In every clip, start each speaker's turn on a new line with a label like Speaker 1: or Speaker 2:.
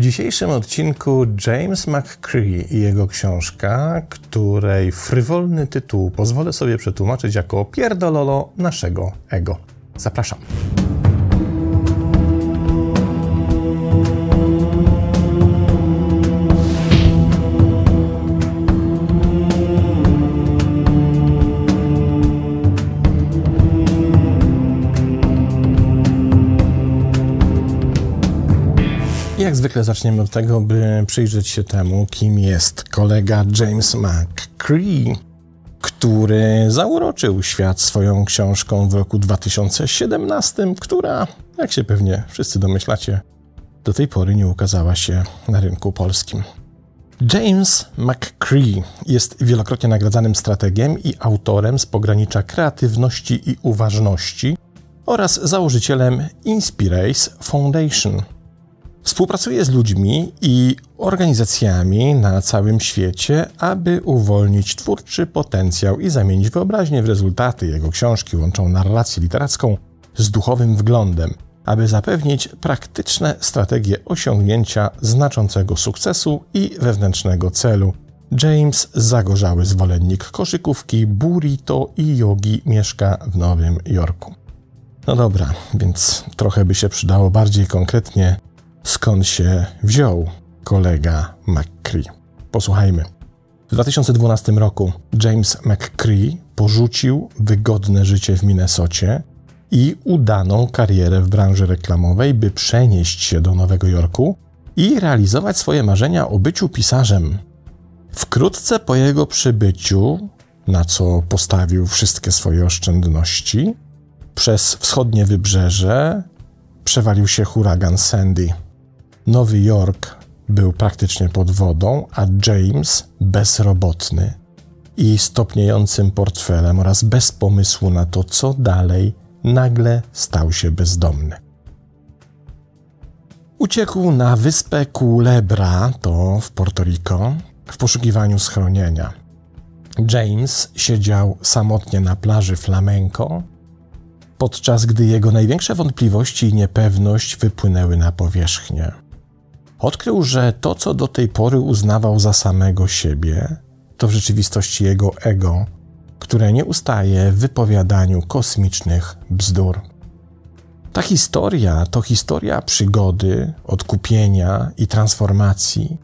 Speaker 1: W dzisiejszym odcinku James McCree i jego książka, której frywolny tytuł pozwolę sobie przetłumaczyć jako pierdololo naszego ego. Zapraszam. Zwykle zaczniemy od tego, by przyjrzeć się temu, kim jest kolega James McCree, który zauroczył świat swoją książką w roku 2017, która, jak się pewnie wszyscy domyślacie, do tej pory nie ukazała się na rynku polskim. James McCree jest wielokrotnie nagradzanym strategiem i autorem z pogranicza kreatywności i uważności oraz założycielem Inspirace Foundation – Współpracuje z ludźmi i organizacjami na całym świecie, aby uwolnić twórczy potencjał i zamienić wyobraźnię w rezultaty. Jego książki łączą narrację literacką z duchowym wglądem, aby zapewnić praktyczne strategie osiągnięcia znaczącego sukcesu i wewnętrznego celu. James, zagorzały zwolennik koszykówki, burrito i jogi, mieszka w Nowym Jorku. No dobra, więc trochę by się przydało bardziej konkretnie skąd się wziął kolega McCree. Posłuchajmy. W 2012 roku James McCree porzucił wygodne życie w Minnesocie i udaną karierę w branży reklamowej, by przenieść się do Nowego Jorku i realizować swoje marzenia o byciu pisarzem. Wkrótce po jego przybyciu, na co postawił wszystkie swoje oszczędności, przez wschodnie wybrzeże przewalił się huragan Sandy. Nowy Jork był praktycznie pod wodą, a James bezrobotny i stopniejącym portfelem oraz bez pomysłu na to, co dalej, nagle stał się bezdomny. Uciekł na wyspę Culebra, to w Porto Rico, w poszukiwaniu schronienia. James siedział samotnie na plaży flamenco, podczas gdy jego największe wątpliwości i niepewność wypłynęły na powierzchnię. Odkrył, że to, co do tej pory uznawał za samego siebie, to w rzeczywistości jego ego, które nie ustaje w wypowiadaniu kosmicznych bzdur. Ta historia to historia przygody, odkupienia i transformacji,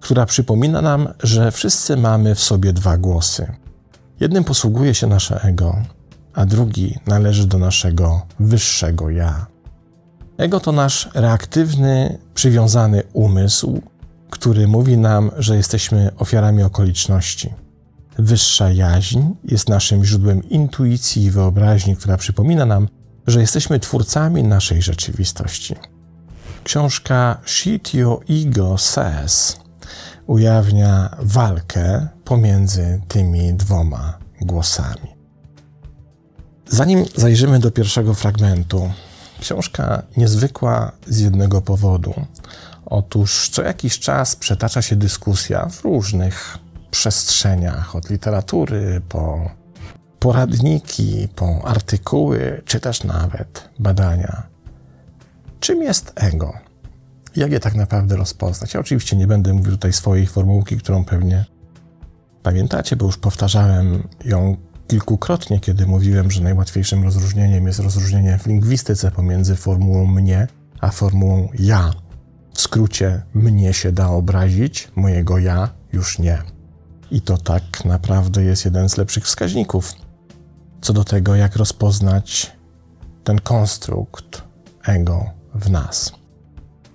Speaker 1: która przypomina nam, że wszyscy mamy w sobie dwa głosy. Jednym posługuje się nasze ego, a drugi należy do naszego wyższego ja. Ego to nasz reaktywny, przywiązany umysł, który mówi nam, że jesteśmy ofiarami okoliczności. Wyższa jaźń jest naszym źródłem intuicji i wyobraźni, która przypomina nam, że jesteśmy twórcami naszej rzeczywistości. Książka Shit Your Ego Says ujawnia walkę pomiędzy tymi dwoma głosami. Zanim zajrzymy do pierwszego fragmentu, Książka niezwykła z jednego powodu. Otóż co jakiś czas przetacza się dyskusja w różnych przestrzeniach, od literatury po poradniki, po artykuły, czy też nawet badania. Czym jest ego? Jak je tak naprawdę rozpoznać? Ja oczywiście nie będę mówił tutaj swojej formułki, którą pewnie pamiętacie, bo już powtarzałem ją kilkukrotnie, kiedy mówiłem, że najłatwiejszym rozróżnieniem jest rozróżnienie w lingwistyce pomiędzy formułą mnie a formułą ja. W skrócie, mnie się da obrazić, mojego ja już nie. I to tak naprawdę jest jeden z lepszych wskaźników co do tego, jak rozpoznać ten konstrukt ego w nas.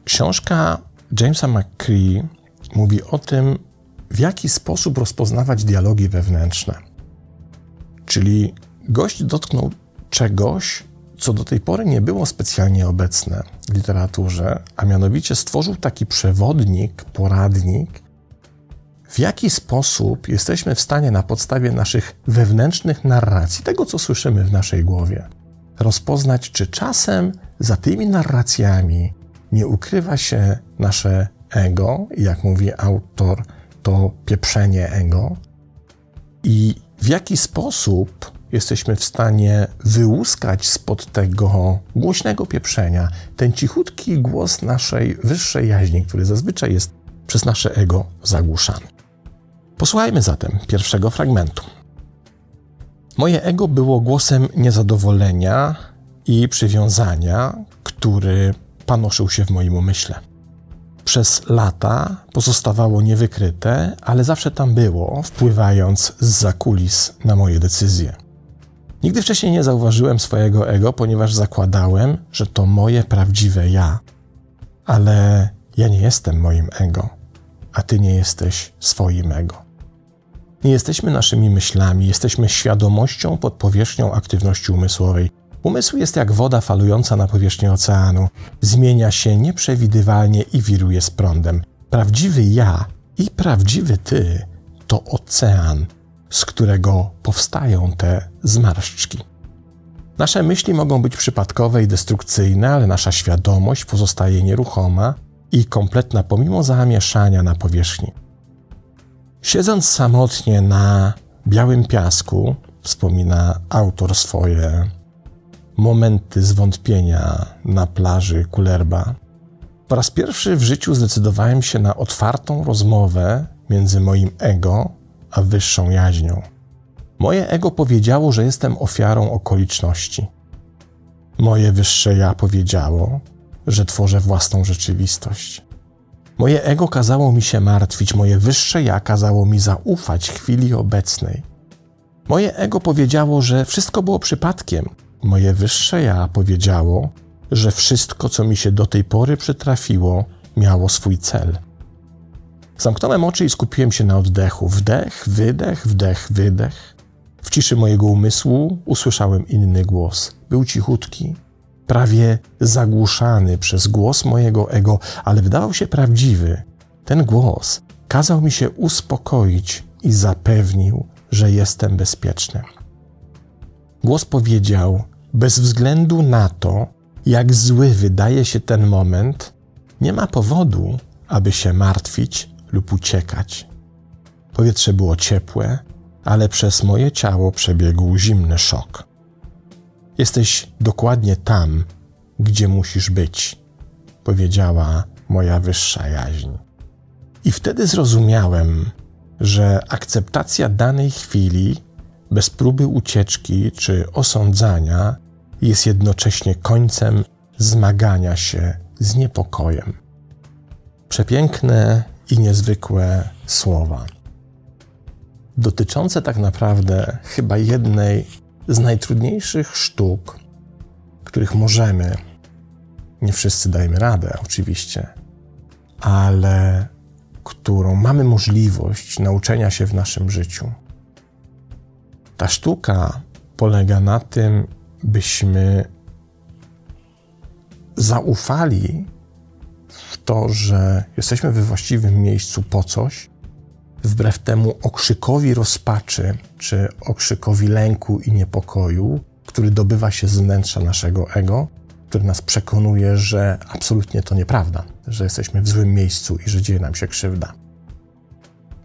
Speaker 1: Książka Jamesa McCree mówi o tym, w jaki sposób rozpoznawać dialogi wewnętrzne. Czyli gość dotknął czegoś, co do tej pory nie było specjalnie obecne w literaturze, a mianowicie stworzył taki przewodnik, poradnik, w jaki sposób jesteśmy w stanie na podstawie naszych wewnętrznych narracji, tego co słyszymy w naszej głowie, rozpoznać, czy czasem za tymi narracjami nie ukrywa się nasze ego, jak mówi autor, to pieprzenie ego, i w jaki sposób jesteśmy w stanie wyłuskać spod tego głośnego pieprzenia ten cichutki głos naszej wyższej jaźni, który zazwyczaj jest przez nasze ego zagłuszany. Posłuchajmy zatem pierwszego fragmentu. Moje ego było głosem niezadowolenia i przywiązania, który panoszył się w moim umyśle. Przez lata pozostawało niewykryte, ale zawsze tam było, wpływając z zakulis na moje decyzje. Nigdy wcześniej nie zauważyłem swojego ego, ponieważ zakładałem, że to moje prawdziwe ja. Ale ja nie jestem moim ego, a ty nie jesteś swoim ego. Nie jesteśmy naszymi myślami, jesteśmy świadomością pod powierzchnią aktywności umysłowej. Umysł jest jak woda falująca na powierzchni oceanu. Zmienia się nieprzewidywalnie i wiruje z prądem. Prawdziwy ja i prawdziwy ty to ocean, z którego powstają te zmarszczki. Nasze myśli mogą być przypadkowe i destrukcyjne, ale nasza świadomość pozostaje nieruchoma i kompletna pomimo zamieszania na powierzchni. Siedząc samotnie na białym piasku, wspomina autor swoje momenty zwątpienia na plaży Kulerba, po raz pierwszy w życiu zdecydowałem się na otwartą rozmowę między moim ego a wyższą jaźnią. Moje ego powiedziało, że jestem ofiarą okoliczności. Moje wyższe ja powiedziało, że tworzę własną rzeczywistość. Moje ego kazało mi się martwić, moje wyższe ja kazało mi zaufać chwili obecnej. Moje ego powiedziało, że wszystko było przypadkiem. Moje wyższe ja powiedziało, że wszystko, co mi się do tej pory przytrafiło, miało swój cel. Zamknąłem oczy i skupiłem się na oddechu. Wdech, wydech, wdech, wydech. W ciszy mojego umysłu usłyszałem inny głos. Był cichutki, prawie zagłuszany przez głos mojego ego, ale wydawał się prawdziwy. Ten głos kazał mi się uspokoić i zapewnił, że jestem bezpieczny. Głos powiedział: Bez względu na to, jak zły wydaje się ten moment, nie ma powodu, aby się martwić lub uciekać. Powietrze było ciepłe, ale przez moje ciało przebiegł zimny szok. Jesteś dokładnie tam, gdzie musisz być, powiedziała moja wyższa jaźń. I wtedy zrozumiałem, że akceptacja danej chwili, bez próby ucieczki czy osądzania, jest jednocześnie końcem zmagania się z niepokojem. Przepiękne i niezwykłe słowa, dotyczące tak naprawdę chyba jednej z najtrudniejszych sztuk, których możemy, nie wszyscy dajemy radę oczywiście, ale którą mamy możliwość nauczenia się w naszym życiu. Ta sztuka polega na tym, byśmy zaufali w to, że jesteśmy we właściwym miejscu po coś, wbrew temu okrzykowi rozpaczy czy okrzykowi lęku i niepokoju, który dobywa się z wnętrza naszego ego, który nas przekonuje, że absolutnie to nieprawda, że jesteśmy w złym miejscu i że dzieje nam się krzywda.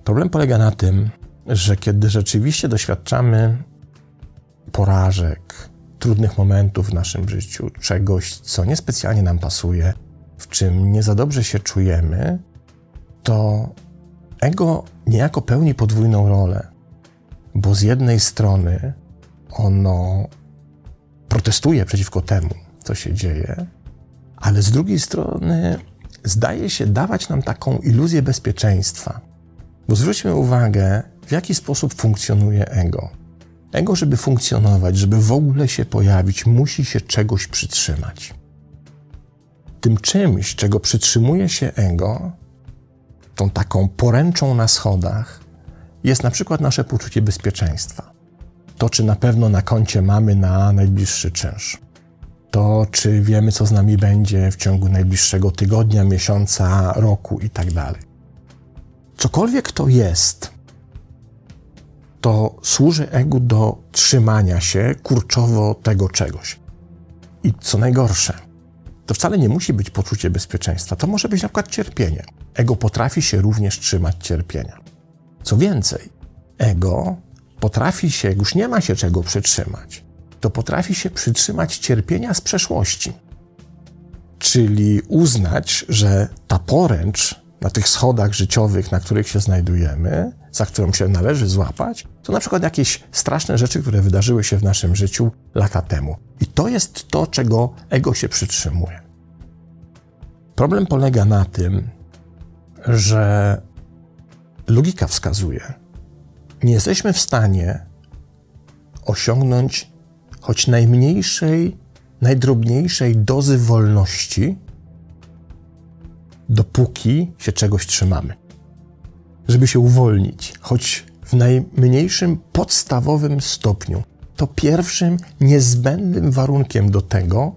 Speaker 1: Problem polega na tym, że kiedy rzeczywiście doświadczamy porażek, trudnych momentów w naszym życiu, czegoś, co niespecjalnie nam pasuje, w czym nie za dobrze się czujemy, to ego niejako pełni podwójną rolę, bo z jednej strony ono protestuje przeciwko temu, co się dzieje, ale z drugiej strony zdaje się dawać nam taką iluzję bezpieczeństwa. Bo zwróćmy uwagę, w jaki sposób funkcjonuje ego. Ego, żeby funkcjonować, żeby w ogóle się pojawić, musi się czegoś przytrzymać. Tym czymś, czego przytrzymuje się ego, tą taką poręczą na schodach, jest na przykład nasze poczucie bezpieczeństwa. To, czy na pewno na koncie mamy na najbliższy czynsz. To, czy wiemy, co z nami będzie w ciągu najbliższego tygodnia, miesiąca, roku itd. Cokolwiek to jest, to służy egu do trzymania się kurczowo tego czegoś. I co najgorsze, to wcale nie musi być poczucie bezpieczeństwa. To może być na przykład cierpienie. Ego potrafi się również trzymać cierpienia. Co więcej, ego potrafi się, jak już nie ma się czego przytrzymać, to potrafi się przytrzymać cierpienia z przeszłości. Czyli uznać, że ta poręcz na tych schodach życiowych, na których się znajdujemy, za którą się należy złapać, to na przykład jakieś straszne rzeczy, które wydarzyły się w naszym życiu lata temu. I to jest to, czego ego się przytrzymuje. Problem polega na tym, że logika wskazuje, nie jesteśmy w stanie osiągnąć choć najmniejszej, najdrobniejszej dozy wolności, dopóki się czegoś trzymamy. Żeby się uwolnić, choć w najmniejszym podstawowym stopniu, to pierwszym niezbędnym warunkiem do tego,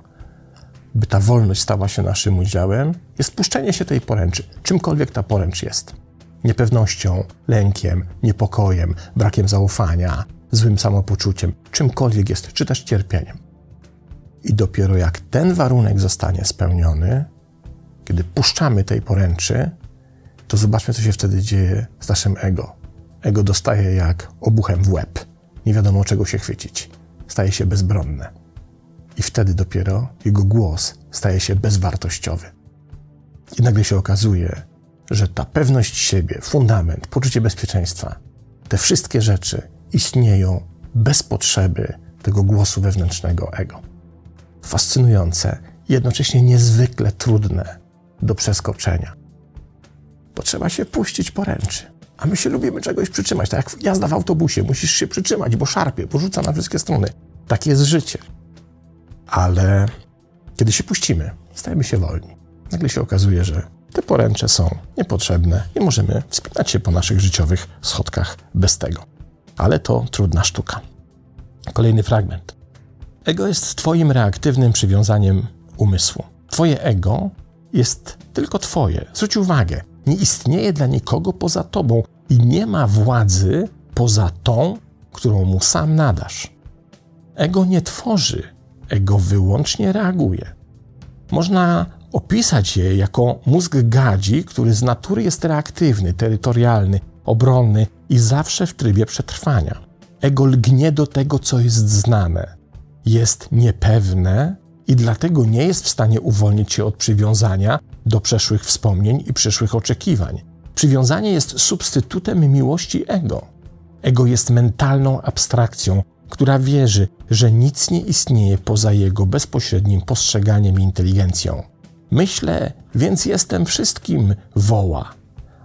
Speaker 1: by ta wolność stała się naszym udziałem, jest puszczenie się tej poręczy, czymkolwiek ta poręcz jest. Niepewnością, lękiem, niepokojem, brakiem zaufania, złym samopoczuciem, czymkolwiek jest, czy też cierpieniem. I dopiero jak ten warunek zostanie spełniony, kiedy puszczamy tej poręczy, to zobaczmy, co się wtedy dzieje z naszym ego. Ego dostaje jak obuchem w łeb. Nie wiadomo, czego się chwycić. Staje się bezbronne. I wtedy dopiero jego głos staje się bezwartościowy. I nagle się okazuje, że ta pewność siebie, fundament, poczucie bezpieczeństwa, te wszystkie rzeczy istnieją bez potrzeby tego głosu wewnętrznego ego. Fascynujące, jednocześnie niezwykle trudne do przeskoczenia. Potrzeba się puścić poręczy. A my się lubimy czegoś przytrzymać. Tak jak jazda w autobusie, musisz się przytrzymać, bo szarpie, porzuca na wszystkie strony. Takie jest życie. Ale kiedy się puścimy, stajemy się wolni. Nagle się okazuje, że te poręcze są niepotrzebne i możemy wspinać się po naszych życiowych schodkach bez tego. Ale to trudna sztuka. Kolejny fragment. Ego jest Twoim reaktywnym przywiązaniem umysłu. Twoje ego jest tylko Twoje. Zwróć uwagę, nie istnieje dla nikogo poza Tobą i nie ma władzy poza tą, którą mu sam nadasz. Ego nie tworzy, ego wyłącznie reaguje. Można opisać je jako mózg gadzi, który z natury jest reaktywny, terytorialny, obronny i zawsze w trybie przetrwania. Ego lgnie do tego, co jest znane. Jest niepewne i dlatego nie jest w stanie uwolnić się od przywiązania do przeszłych wspomnień i przyszłych oczekiwań. Przywiązanie jest substytutem miłości ego. Ego jest mentalną abstrakcją, która wierzy, że nic nie istnieje poza jego bezpośrednim postrzeganiem i inteligencją. Myślę, więc jestem wszystkim, woła,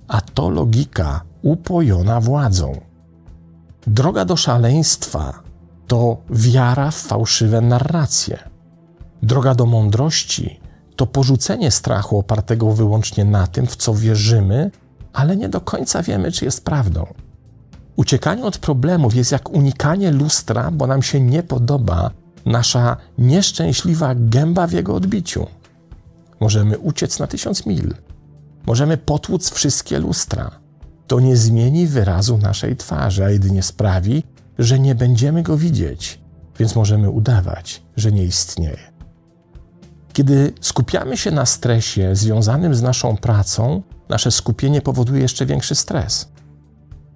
Speaker 1: a to logika upojona władzą. Droga do szaleństwa to wiara w fałszywe narracje. Droga do mądrości to porzucenie strachu opartego wyłącznie na tym, w co wierzymy, ale nie do końca wiemy, czy jest prawdą. Uciekanie od problemów jest jak unikanie lustra, bo nam się nie podoba nasza nieszczęśliwa gęba w jego odbiciu. Możemy uciec na tysiąc mil. Możemy potłuc wszystkie lustra. To nie zmieni wyrazu naszej twarzy, a jedynie sprawi, że nie będziemy go widzieć, więc możemy udawać, że nie istnieje. Kiedy skupiamy się na stresie związanym z naszą pracą, nasze skupienie powoduje jeszcze większy stres.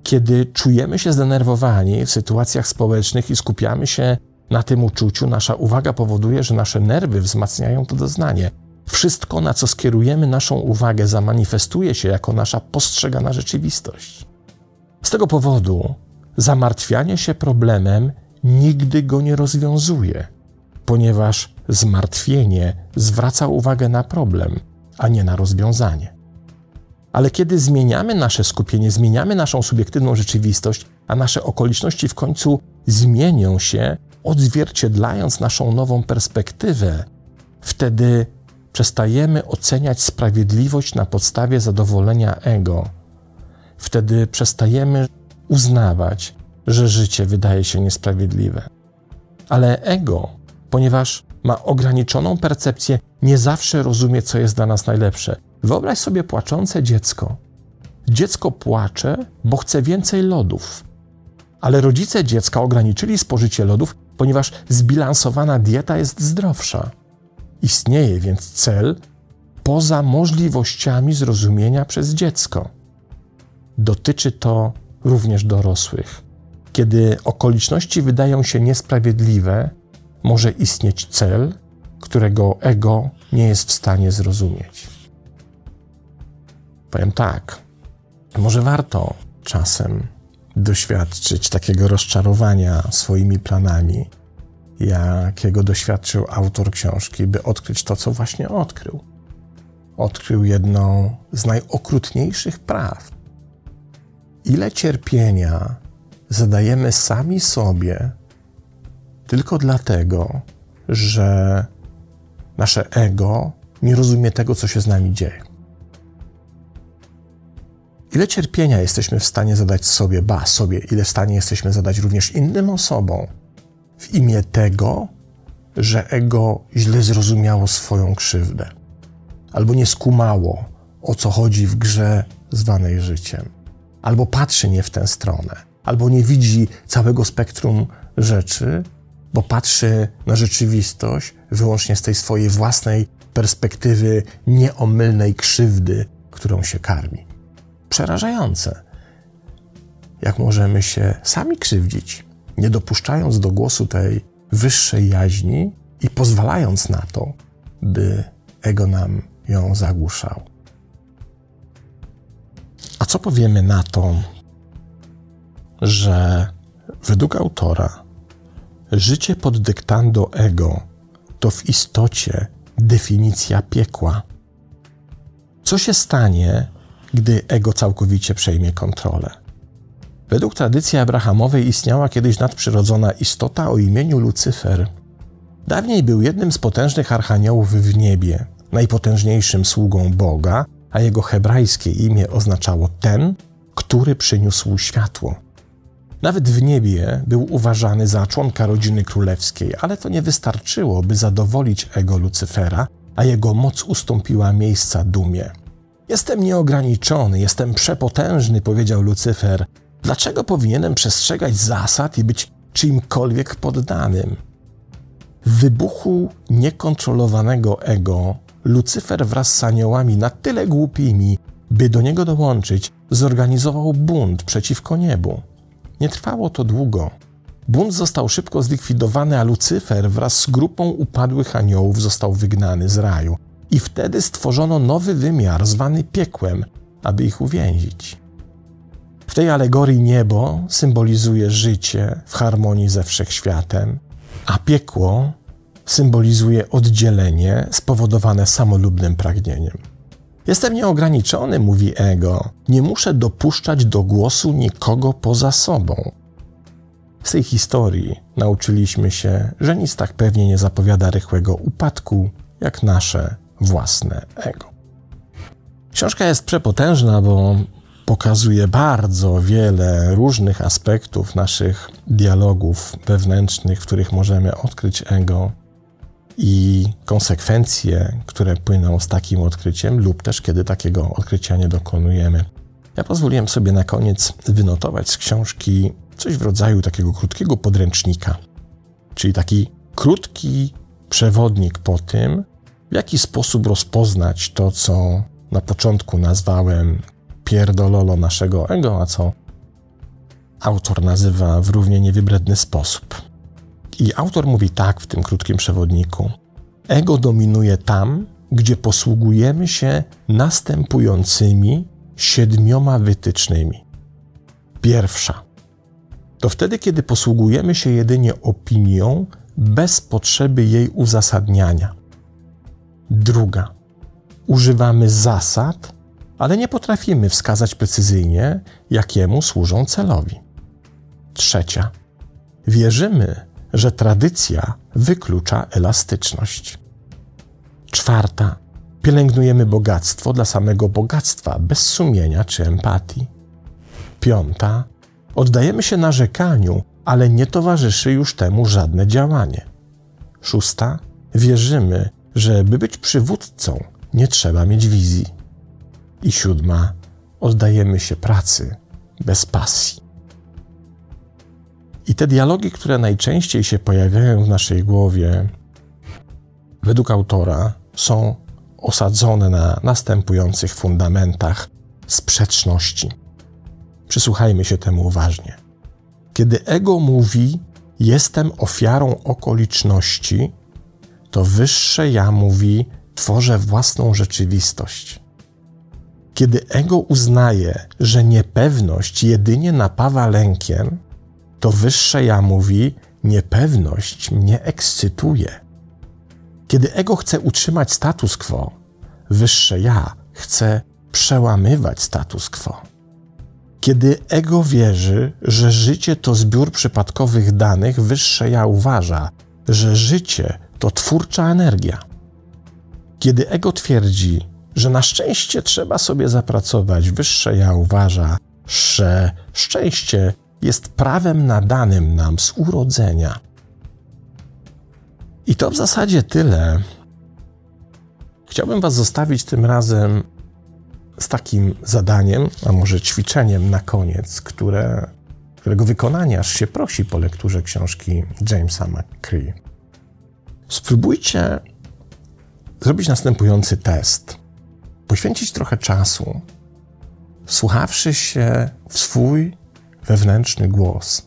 Speaker 1: Kiedy czujemy się zdenerwowani w sytuacjach społecznych i skupiamy się na tym uczuciu, nasza uwaga powoduje, że nasze nerwy wzmacniają to doznanie. Wszystko, na co skierujemy naszą uwagę, zamanifestuje się jako nasza postrzegana rzeczywistość. Z tego powodu zamartwianie się problemem nigdy go nie rozwiązuje, ponieważ zmartwienie zwraca uwagę na problem, a nie na rozwiązanie. Ale kiedy zmieniamy nasze skupienie, zmieniamy naszą subiektywną rzeczywistość, a nasze okoliczności w końcu zmienią się, odzwierciedlając naszą nową perspektywę, wtedy przestajemy oceniać sprawiedliwość na podstawie zadowolenia ego. Wtedy przestajemy uznawać, że życie wydaje się niesprawiedliwe. Ale ego, ponieważ ma ograniczoną percepcję, nie zawsze rozumie, co jest dla nas najlepsze. Wyobraź sobie płaczące dziecko. Dziecko płacze, bo chce więcej lodów. Ale rodzice dziecka ograniczyli spożycie lodów, ponieważ zbilansowana dieta jest zdrowsza. Istnieje więc cel poza możliwościami zrozumienia przez dziecko. Dotyczy to również dorosłych. Kiedy okoliczności wydają się niesprawiedliwe, może istnieć cel, którego ego nie jest w stanie zrozumieć. Powiem tak, może warto czasem doświadczyć takiego rozczarowania swoimi planami, jakiego doświadczył autor książki, by odkryć to, co właśnie odkrył. Odkrył jedną z najokrutniejszych praw. Ile cierpienia zadajemy sami sobie tylko dlatego, że nasze ego nie rozumie tego, co się z nami dzieje. Ile cierpienia jesteśmy w stanie zadać sobie, ba, sobie, ile w stanie jesteśmy zadać również innym osobom w imię tego, że ego źle zrozumiało swoją krzywdę, albo nie skumało, o co chodzi w grze zwanej życiem, albo patrzy nie w tę stronę, albo nie widzi całego spektrum rzeczy, bo patrzy na rzeczywistość wyłącznie z tej swojej własnej perspektywy nieomylnej krzywdy, którą się karmi. Przerażające, jak możemy się sami krzywdzić, nie dopuszczając do głosu tej wyższej jaźni i pozwalając na to, by ego nam ją zagłuszał. A co powiemy na to, że według autora życie pod dyktando ego to w istocie definicja piekła? Co się stanie, gdy ego całkowicie przejmie kontrolę? Według tradycji abrahamowej istniała kiedyś nadprzyrodzona istota o imieniu Lucyfer. Dawniej był jednym z potężnych archaniołów w niebie, najpotężniejszym sługą Boga, a jego hebrajskie imię oznaczało ten, który przyniósł światło. Nawet w niebie był uważany za członka rodziny królewskiej, ale to nie wystarczyło, by zadowolić ego Lucyfera, a jego moc ustąpiła miejsca dumie. Jestem nieograniczony, jestem przepotężny, powiedział Lucyfer. Dlaczego powinienem przestrzegać zasad i być czyimkolwiek poddanym? W wybuchu niekontrolowanego ego Lucyfer wraz z aniołami na tyle głupimi, by do niego dołączyć, zorganizował bunt przeciwko niebu. Nie trwało to długo. Bunt został szybko zlikwidowany, a Lucyfer wraz z grupą upadłych aniołów został wygnany z raju. I wtedy stworzono nowy wymiar, zwany piekłem, aby ich uwięzić. W tej alegorii niebo symbolizuje życie w harmonii ze wszechświatem, a piekło symbolizuje oddzielenie spowodowane samolubnym pragnieniem. Jestem nieograniczony, mówi ego. Nie muszę dopuszczać do głosu nikogo poza sobą. Z tej historii nauczyliśmy się, że nic tak pewnie nie zapowiada rychłego upadku, jak nasze własne ego. Książka jest przepotężna, bo pokazuje bardzo wiele różnych aspektów naszych dialogów wewnętrznych, w których możemy odkryć ego i konsekwencje, które płyną z takim odkryciem, lub też kiedy takiego odkrycia nie dokonujemy. Ja pozwoliłem sobie na koniec wynotować z książki coś w rodzaju takiego krótkiego podręcznika, czyli taki krótki przewodnik po tym, w jaki sposób rozpoznać to, co na początku nazwałem pierdololo naszego ego, a co autor nazywa w równie niewybredny sposób. I autor mówi tak w tym krótkim przewodniku: Ego dominuje tam, gdzie posługujemy się następującymi siedmioma wytycznymi. Pierwsza to wtedy, kiedy posługujemy się jedynie opinią bez potrzeby jej uzasadniania. Druga używamy zasad, ale nie potrafimy wskazać precyzyjnie, jakiemu służą celowi. Trzecia wierzymy, że tradycja wyklucza elastyczność. Czwarta. Pielęgnujemy bogactwo dla samego bogactwa, bez sumienia czy empatii. Piąta. Oddajemy się narzekaniu, ale nie towarzyszy już temu żadne działanie. Szósta. Wierzymy, że by być przywódcą, nie trzeba mieć wizji. I siódma. Oddajemy się pracy bez pasji. I te dialogi, które najczęściej się pojawiają w naszej głowie, według autora, są osadzone na następujących fundamentach sprzeczności. Przysłuchajmy się temu uważnie. Kiedy ego mówi: Jestem ofiarą okoliczności, to wyższe ja mówi: Tworzę własną rzeczywistość. Kiedy ego uznaje, że niepewność jedynie napawa lękiem, to wyższe ja mówi: Niepewność mnie ekscytuje. Kiedy ego chce utrzymać status quo, wyższe ja chce przełamywać status quo. Kiedy ego wierzy, że życie to zbiór przypadkowych danych, wyższe ja uważa, że życie to twórcza energia. Kiedy ego twierdzi, że na szczęście trzeba sobie zapracować, wyższe ja uważa, że szczęście jest prawem nadanym nam z urodzenia. I to w zasadzie tyle. Chciałbym Was zostawić tym razem z takim zadaniem, a może ćwiczeniem na koniec, które, którego wykonanie aż się prosi po lekturze książki Jamesa McCree. Spróbujcie zrobić następujący test. Poświęcić trochę czasu, słuchawszy się w swój wewnętrzny głos.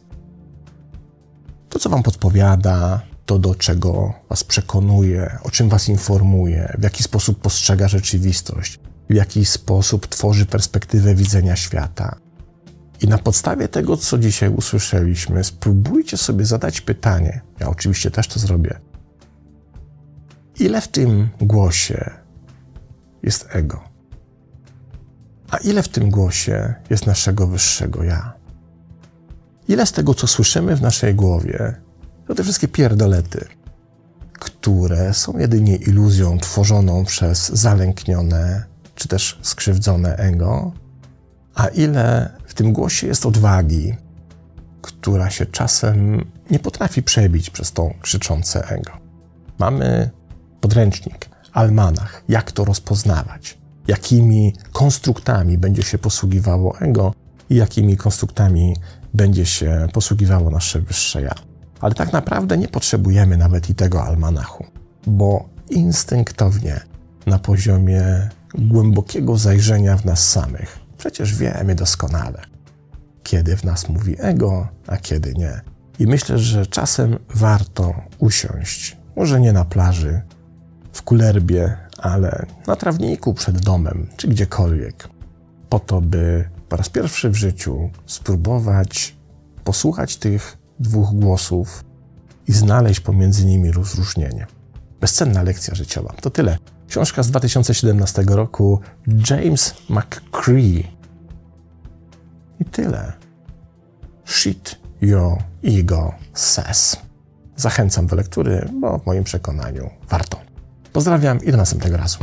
Speaker 1: To, co Wam podpowiada, to, do czego Was przekonuje, o czym Was informuje, w jaki sposób postrzega rzeczywistość, w jaki sposób tworzy perspektywę widzenia świata. I na podstawie tego, co dzisiaj usłyszeliśmy, spróbujcie sobie zadać pytanie. Ja oczywiście też to zrobię. Ile w tym głosie jest ego? A ile w tym głosie jest naszego wyższego ja? Ile z tego, co słyszymy w naszej głowie, to te wszystkie pierdolety, które są jedynie iluzją tworzoną przez zalęknione czy też skrzywdzone ego, a ile w tym głosie jest odwagi, która się czasem nie potrafi przebić przez to krzyczące ego. Mamy podręcznik, almanach, jak to rozpoznawać, jakimi konstruktami będzie się posługiwało ego i jakimi konstruktami będzie się posługiwało nasze wyższe ja. Ale tak naprawdę nie potrzebujemy nawet i tego almanachu, bo instynktownie na poziomie głębokiego zajrzenia w nas samych. Przecież wiemy doskonale, kiedy w nas mówi ego, a kiedy nie. I myślę, że czasem warto usiąść, może nie na plaży, w kulerbie, ale na trawniku przed domem, czy gdziekolwiek, po to, by po raz pierwszy w życiu spróbować posłuchać tych dwóch głosów i znaleźć pomiędzy nimi rozróżnienie. Bezcenna lekcja życiowa. To tyle. Książka z 2017 roku James McCree. I tyle. Shit your ego says. Zachęcam do lektury, bo w moim przekonaniu warto. Pozdrawiam i do następnego razu.